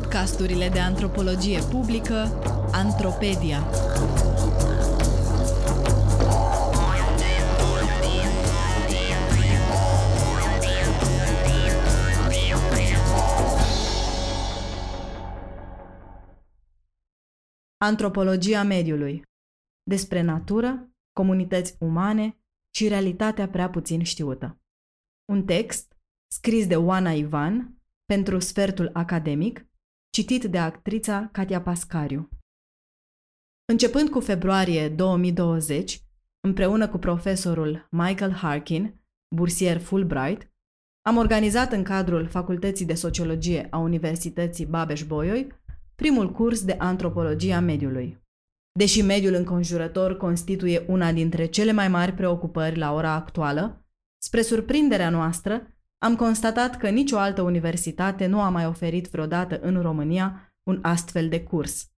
podcasturile de antropologie publică Antropedia. Antropologia mediului. Despre natură, comunități umane și realitatea prea puțin știută. Un text scris de Oana Ivan pentru sfertul academic, citit de actrița Katia Pascariu. Începând cu februarie 2020, împreună cu profesorul Michael Harkin, bursier Fulbright, am organizat în cadrul Facultății de Sociologie a Universității Babeș-Bolyai primul curs de antropologie a mediului. Deși mediul înconjurător constituie una dintre cele mai mari preocupări la ora actuală, spre surprinderea noastră, am constatat că nicio altă universitate nu a mai oferit vreodată în România un astfel de curs.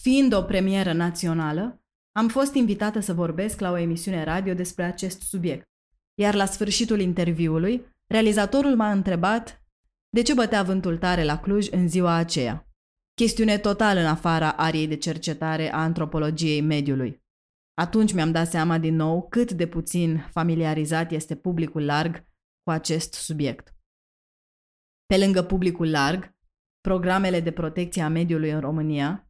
Fiind o premieră națională, am fost invitată să vorbesc la o emisiune radio despre acest subiect. Iar la sfârșitul interviului, realizatorul m-a întrebat de ce bătea vântul tare la Cluj în ziua aceea. Chestiune total în afara ariei de cercetare a antropologiei mediului. Atunci mi-am dat seama din nou cât de puțin familiarizat este publicul larg cu acest subiect. Pe lângă publicul larg, programele de protecție a mediului în România,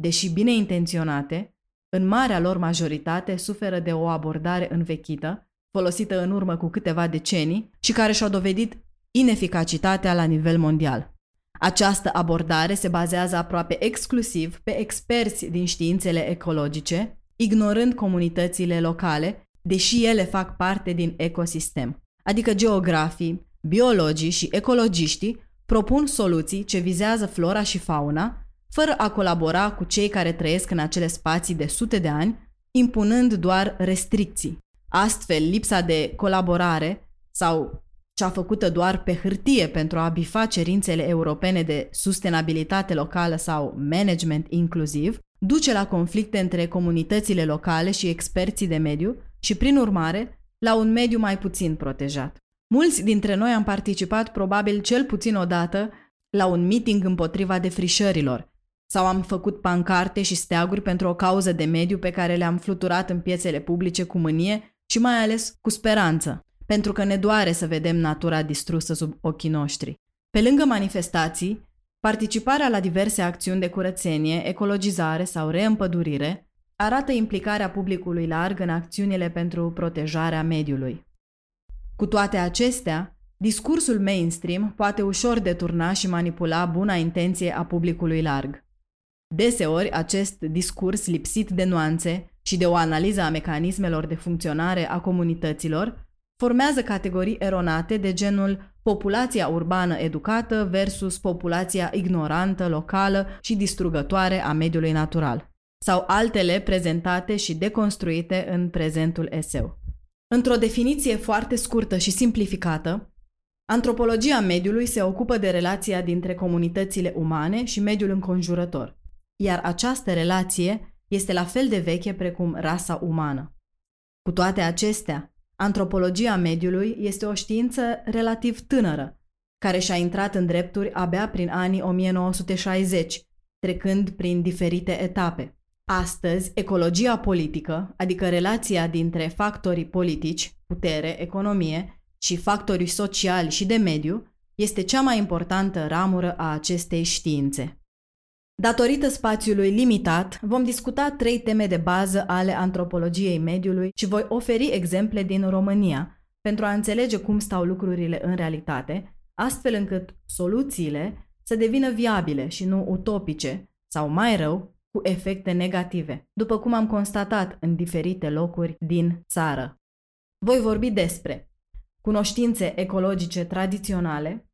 deși bine intenționate, în marea lor majoritate suferă de o abordare învechită, folosită în urmă cu câteva decenii și care și-au dovedit ineficacitatea la nivel mondial. Această abordare se bazează aproape exclusiv pe experți din științele ecologice, ignorând comunitățile locale, deși ele fac parte din ecosistem adică geografii, biologii și ecologiștii, propun soluții ce vizează flora și fauna, fără a colabora cu cei care trăiesc în acele spații de sute de ani, impunând doar restricții. Astfel, lipsa de colaborare sau cea făcută doar pe hârtie pentru a bifa cerințele europene de sustenabilitate locală sau management inclusiv, duce la conflicte între comunitățile locale și experții de mediu și, prin urmare, la un mediu mai puțin protejat. Mulți dintre noi am participat probabil cel puțin odată la un meeting împotriva defrișărilor sau am făcut pancarte și steaguri pentru o cauză de mediu pe care le-am fluturat în piețele publice cu mânie și mai ales cu speranță, pentru că ne doare să vedem natura distrusă sub ochii noștri. Pe lângă manifestații, participarea la diverse acțiuni de curățenie, ecologizare sau reîmpădurire arată implicarea publicului larg în acțiunile pentru protejarea mediului. Cu toate acestea, discursul mainstream poate ușor deturna și manipula buna intenție a publicului larg. Deseori, acest discurs lipsit de nuanțe și de o analiză a mecanismelor de funcționare a comunităților formează categorii eronate de genul populația urbană educată versus populația ignorantă, locală și distrugătoare a mediului natural sau altele prezentate și deconstruite în prezentul eseu. Într-o definiție foarte scurtă și simplificată, antropologia mediului se ocupă de relația dintre comunitățile umane și mediul înconjurător, iar această relație este la fel de veche precum rasa umană. Cu toate acestea, antropologia mediului este o știință relativ tânără, care și-a intrat în drepturi abia prin anii 1960, trecând prin diferite etape. Astăzi, ecologia politică, adică relația dintre factorii politici, putere, economie și factorii sociali și de mediu, este cea mai importantă ramură a acestei științe. Datorită spațiului limitat, vom discuta trei teme de bază ale antropologiei mediului și voi oferi exemple din România pentru a înțelege cum stau lucrurile în realitate, astfel încât soluțiile să devină viabile și nu utopice, sau mai rău, cu efecte negative, după cum am constatat în diferite locuri din țară. Voi vorbi despre cunoștințe ecologice tradiționale,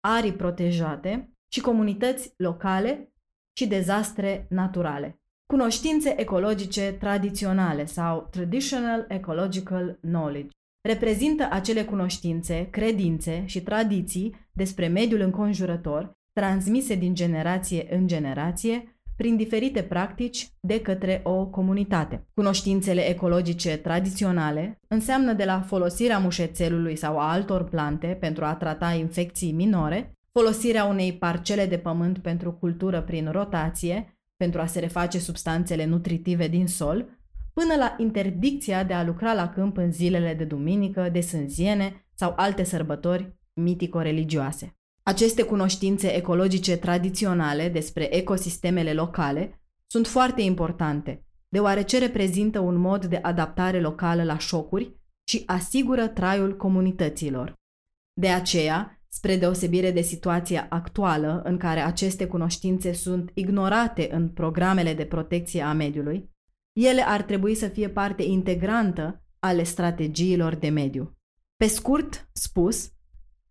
arii protejate și comunități locale și dezastre naturale. Cunoștințe ecologice tradiționale sau Traditional Ecological Knowledge reprezintă acele cunoștințe, credințe și tradiții despre mediul înconjurător transmise din generație în generație prin diferite practici de către o comunitate. Cunoștințele ecologice tradiționale înseamnă de la folosirea mușețelului sau a altor plante pentru a trata infecții minore, folosirea unei parcele de pământ pentru cultură prin rotație, pentru a se reface substanțele nutritive din sol, până la interdicția de a lucra la câmp în zilele de duminică, de sânziene sau alte sărbători mitico-religioase. Aceste cunoștințe ecologice tradiționale despre ecosistemele locale sunt foarte importante, deoarece reprezintă un mod de adaptare locală la șocuri și asigură traiul comunităților. De aceea, spre deosebire de situația actuală în care aceste cunoștințe sunt ignorate în programele de protecție a mediului, ele ar trebui să fie parte integrantă ale strategiilor de mediu. Pe scurt spus,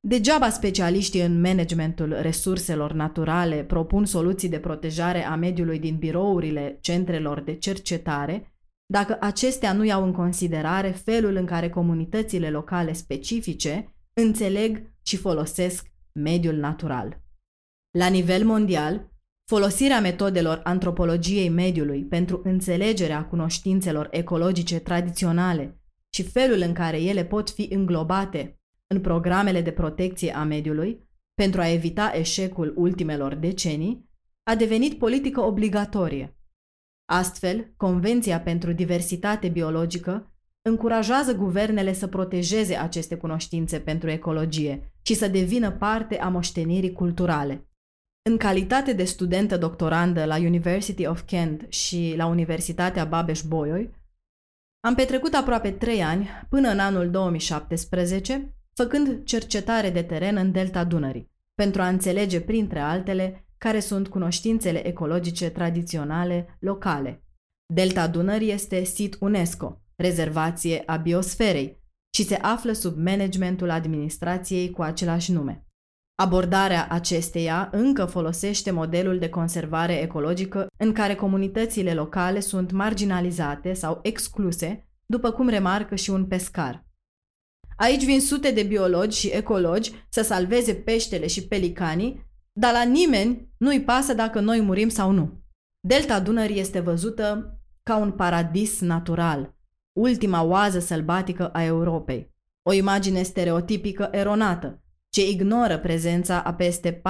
degeaba specialiștii în managementul resurselor naturale propun soluții de protejare a mediului din birourile centrelor de cercetare, dacă acestea nu iau în considerare felul în care comunitățile locale specifice înțeleg și folosesc mediul natural. La nivel mondial, folosirea metodelor antropologiei mediului pentru înțelegerea cunoștințelor ecologice tradiționale și felul în care ele pot fi înglobate în programele de protecție a mediului pentru a evita eșecul ultimelor decenii, a devenit politică obligatorie. Astfel, Convenția pentru Diversitate Biologică încurajează guvernele să protejeze aceste cunoștințe pentru ecologie și să devină parte a moștenirii culturale. În calitate de studentă doctorandă la University of Kent și la Universitatea Babeș-Bolyai, am petrecut aproape trei ani, până în anul 2017, făcând cercetare de teren în delta Dunării, pentru a înțelege, printre altele, care sunt cunoștințele ecologice tradiționale locale. Delta Dunării este sit UNESCO, rezervație a biosferei, și se află sub managementul administrației cu același nume. Abordarea acesteia încă folosește modelul de conservare ecologică în care comunitățile locale sunt marginalizate sau excluse, după cum remarcă și un pescar. Aici vin sute de biologi și ecologi să salveze peștele și pelicanii, dar la nimeni nu-i pasă dacă noi murim sau nu. Delta Dunării este văzută ca un paradis natural, ultima oază sălbatică a Europei. O imagine stereotipică eronată, ce ignoră prezența a peste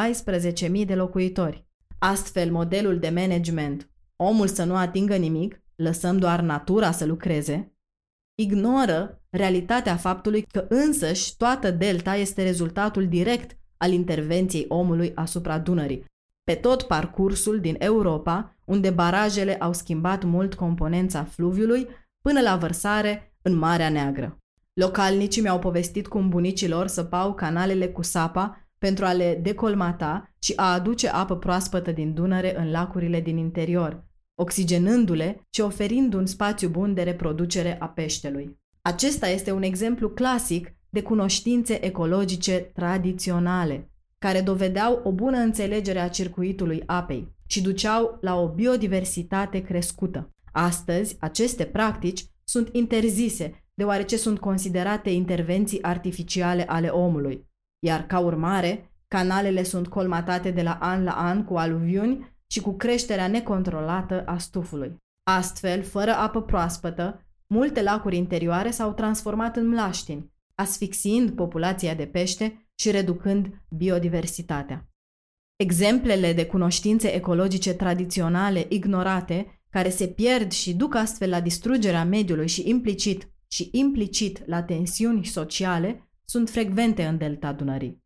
14.000 de locuitori. Astfel, modelul de management, omul să nu atingă nimic, lăsăm doar natura să lucreze, ignoră realitatea faptului că însăși toată delta este rezultatul direct al intervenției omului asupra Dunării, pe tot parcursul din Europa, unde barajele au schimbat mult componența fluviului până la vărsare în Marea Neagră. Localnicii mi-au povestit cum bunicilor săpau canalele cu sapa pentru a le decolmata și a aduce apă proaspătă din Dunăre în lacurile din interior, oxigenându-le și oferind un spațiu bun de reproducere a peștelui. Acesta este un exemplu clasic de cunoștințe ecologice tradiționale, care dovedeau o bună înțelegere a circuitului apei și duceau la o biodiversitate crescută. Astăzi, aceste practici sunt interzise, deoarece sunt considerate intervenții artificiale ale omului, iar ca urmare, canalele sunt colmatate de la an la an cu aluviuni și cu creșterea necontrolată a stufului. Astfel, fără apă proaspătă, multe lacuri interioare s-au transformat în mlaștini, asfixiind populația de pește și reducând biodiversitatea. Exemplele de cunoștințe ecologice tradiționale ignorate care se pierd și duc astfel la distrugerea mediului și implicit și implicit la tensiuni sociale, sunt frecvente în delta Dunării.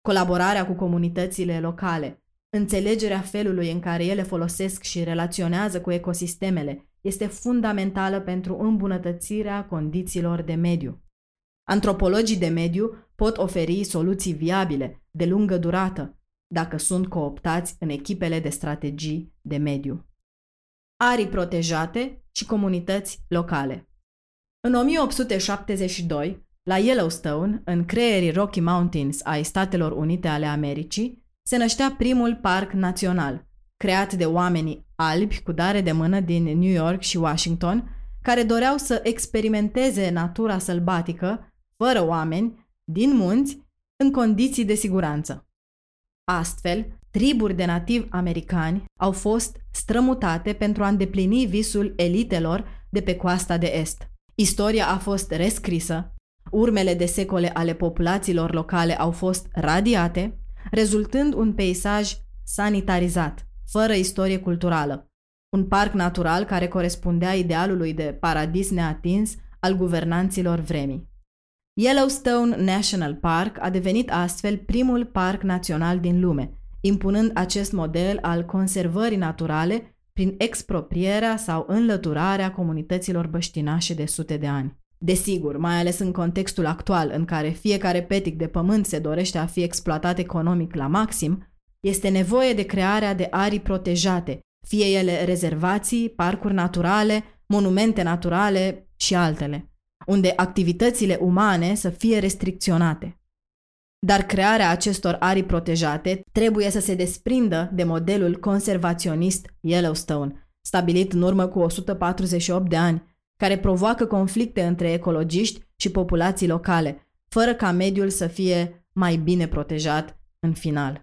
Colaborarea cu comunitățile locale, înțelegerea felului în care ele folosesc și relaționează cu ecosistemele este fundamentală pentru îmbunătățirea condițiilor de mediu. Antropologii de mediu pot oferi soluții viabile, de lungă durată, dacă sunt cooptați în echipele de strategii de mediu arii protejate și comunități locale. În 1872, la Yellowstone, în creierii Rocky Mountains ai Statelor Unite ale Americii, se năștea primul parc național, creat de oamenii albi cu dare de mână din New York și Washington, care doreau să experimenteze natura sălbatică, fără oameni, din munți, în condiții de siguranță. Astfel, triburi de nativi americani au fost strămutate pentru a îndeplini visul elitelor de pe coasta de est. Istoria a fost rescrisă, urmele de secole ale populațiilor locale au fost radiate, rezultând un peisaj sanitarizat, fără istorie culturală. Un parc natural care corespundea idealului de paradis neatins al guvernanților vremii. Yellowstone National Park a devenit astfel primul parc național din lume, impunând acest model al conservării naturale prin exproprierea sau înlăturarea comunităților băștinașe de sute de ani. Desigur, mai ales în contextul actual în care fiecare petic de pământ se dorește a fi exploatat economic la maxim, este nevoie de crearea de arii protejate, fie ele rezervații, parcuri naturale, monumente naturale și altele, unde activitățile umane să fie restricționate. Dar crearea acestor arii protejate trebuie să se desprindă de modelul conservaționist Yellowstone, stabilit în urmă cu 148 de ani, care provoacă conflicte între ecologiști și populații locale, fără ca mediul să fie mai bine protejat în final.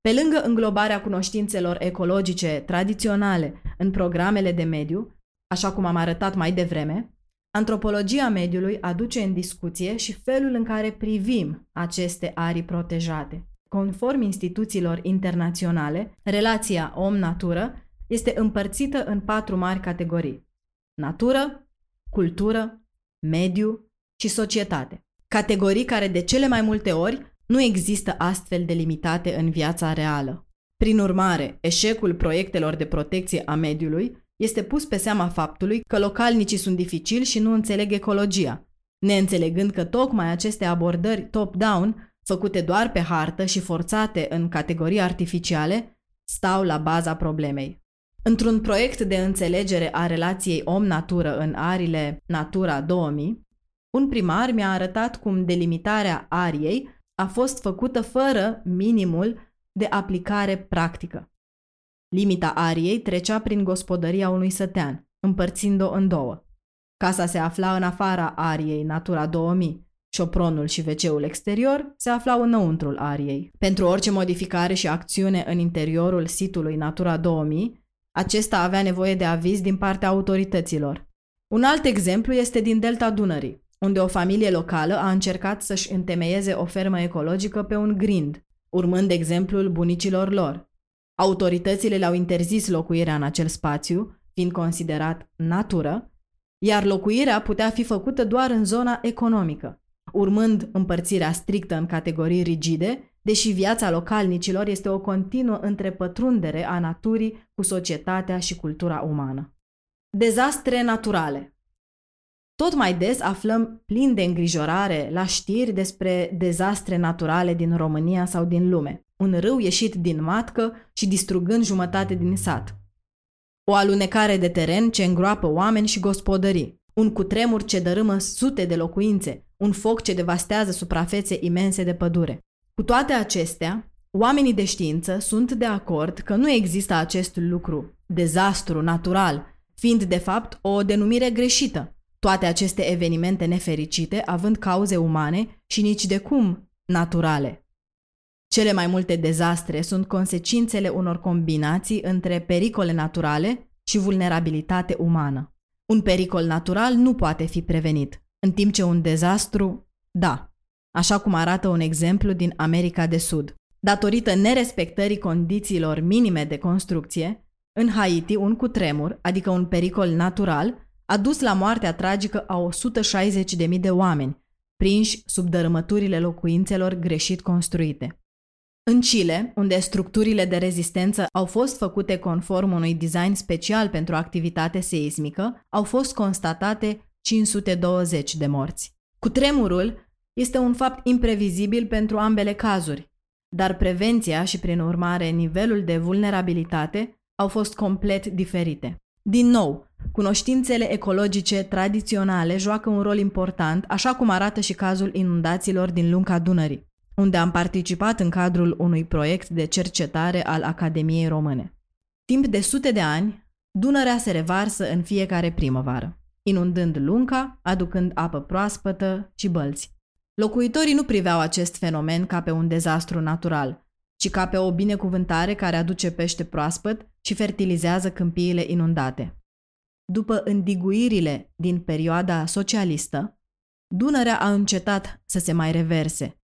Pe lângă înglobarea cunoștințelor ecologice tradiționale în programele de mediu, așa cum am arătat mai devreme, antropologia mediului aduce în discuție și felul în care privim aceste arii protejate. Conform instituțiilor internaționale, relația om-natură este împărțită în patru mari categorii. Natură, cultură, mediu și societate. Categorii care de cele mai multe ori nu există astfel delimitate în viața reală. Prin urmare, eșecul proiectelor de protecție a mediului este pus pe seama faptului că localnicii sunt dificili și nu înțeleg ecologia, neînțelegând că tocmai aceste abordări top-down, făcute doar pe hartă și forțate în categorii artificiale, stau la baza problemei. Într-un proiect de înțelegere a relației om-natură în arile Natura 2000, un primar mi-a arătat cum delimitarea ariei a fost făcută fără minimul de aplicare practică. Limita ariei trecea prin gospodăria unui sătean, împărțind-o în două. Casa se afla în afara ariei Natura 2000, Șopronul și wc exterior se aflau înăuntrul ariei. Pentru orice modificare și acțiune în interiorul sitului Natura 2000, acesta avea nevoie de aviz din partea autorităților. Un alt exemplu este din delta Dunării, unde o familie locală a încercat să-și întemeieze o fermă ecologică pe un grind, urmând exemplul bunicilor lor. Autoritățile le-au interzis locuirea în acel spațiu, fiind considerat natură, iar locuirea putea fi făcută doar în zona economică, urmând împărțirea strictă în categorii rigide, deși viața localnicilor este o continuă întrepătrundere a naturii cu societatea și cultura umană. Dezastre naturale tot mai des aflăm plin de îngrijorare la știri despre dezastre naturale din România sau din lume. Un râu ieșit din matcă și distrugând jumătate din sat. O alunecare de teren ce îngroapă oameni și gospodării. Un cutremur ce dărâmă sute de locuințe. Un foc ce devastează suprafețe imense de pădure. Cu toate acestea, oamenii de știință sunt de acord că nu există acest lucru, dezastru natural, fiind de fapt o denumire greșită, toate aceste evenimente nefericite având cauze umane și nici de cum naturale. Cele mai multe dezastre sunt consecințele unor combinații între pericole naturale și vulnerabilitate umană. Un pericol natural nu poate fi prevenit, în timp ce un dezastru, da, așa cum arată un exemplu din America de Sud. Datorită nerespectării condițiilor minime de construcție, în Haiti un cutremur, adică un pericol natural, a dus la moartea tragică a 160.000 de oameni, prinși sub dărâmăturile locuințelor greșit construite. În Chile, unde structurile de rezistență au fost făcute conform unui design special pentru activitate seismică, au fost constatate 520 de morți. Cu tremurul este un fapt imprevizibil pentru ambele cazuri, dar prevenția și, prin urmare, nivelul de vulnerabilitate au fost complet diferite. Din nou, Cunoștințele ecologice tradiționale joacă un rol important, așa cum arată și cazul inundațiilor din Lunca Dunării, unde am participat în cadrul unui proiect de cercetare al Academiei Române. Timp de sute de ani, Dunărea se revarsă în fiecare primăvară, inundând Lunca, aducând apă proaspătă și bălți. Locuitorii nu priveau acest fenomen ca pe un dezastru natural, ci ca pe o binecuvântare care aduce pește proaspăt și fertilizează câmpiile inundate. După îndiguirile din perioada socialistă, Dunărea a încetat să se mai reverse,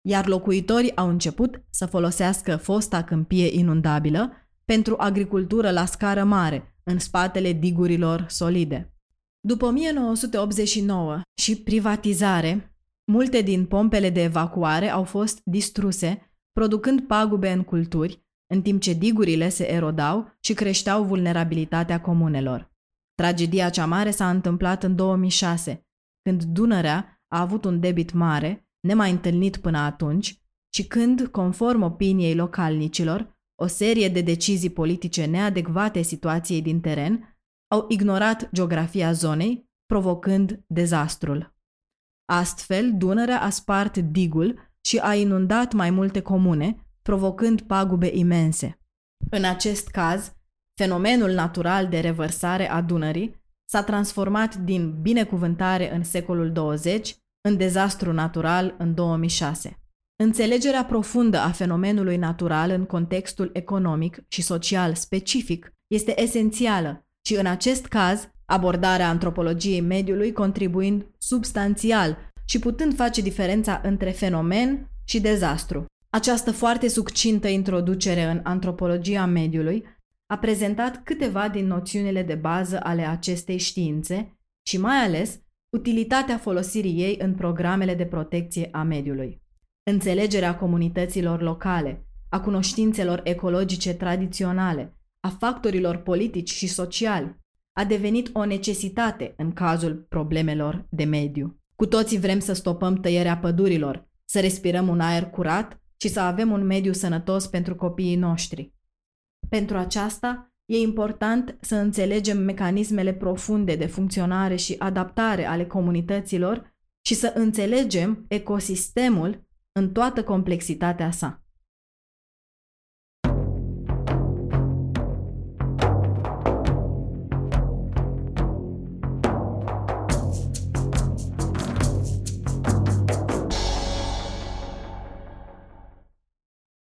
iar locuitorii au început să folosească fosta câmpie inundabilă pentru agricultură la scară mare, în spatele digurilor solide. După 1989 și privatizare, multe din pompele de evacuare au fost distruse, producând pagube în culturi, în timp ce digurile se erodau și creșteau vulnerabilitatea comunelor. Tragedia cea mare s-a întâmplat în 2006, când Dunărea a avut un debit mare, nemai întâlnit până atunci, și când, conform opiniei localnicilor, o serie de decizii politice neadecvate situației din teren au ignorat geografia zonei, provocând dezastrul. Astfel, Dunărea a spart digul și a inundat mai multe comune, provocând pagube imense. În acest caz, fenomenul natural de revărsare a Dunării s-a transformat din binecuvântare în secolul 20 în dezastru natural în 2006. Înțelegerea profundă a fenomenului natural în contextul economic și social specific este esențială și în acest caz abordarea antropologiei mediului contribuind substanțial și putând face diferența între fenomen și dezastru. Această foarte succintă introducere în antropologia mediului a prezentat câteva din noțiunile de bază ale acestei științe și mai ales utilitatea folosirii ei în programele de protecție a mediului. Înțelegerea comunităților locale, a cunoștințelor ecologice tradiționale, a factorilor politici și sociali, a devenit o necesitate în cazul problemelor de mediu. Cu toții vrem să stopăm tăierea pădurilor, să respirăm un aer curat și să avem un mediu sănătos pentru copiii noștri. Pentru aceasta, e important să înțelegem mecanismele profunde de funcționare și adaptare ale comunităților și să înțelegem ecosistemul în toată complexitatea sa.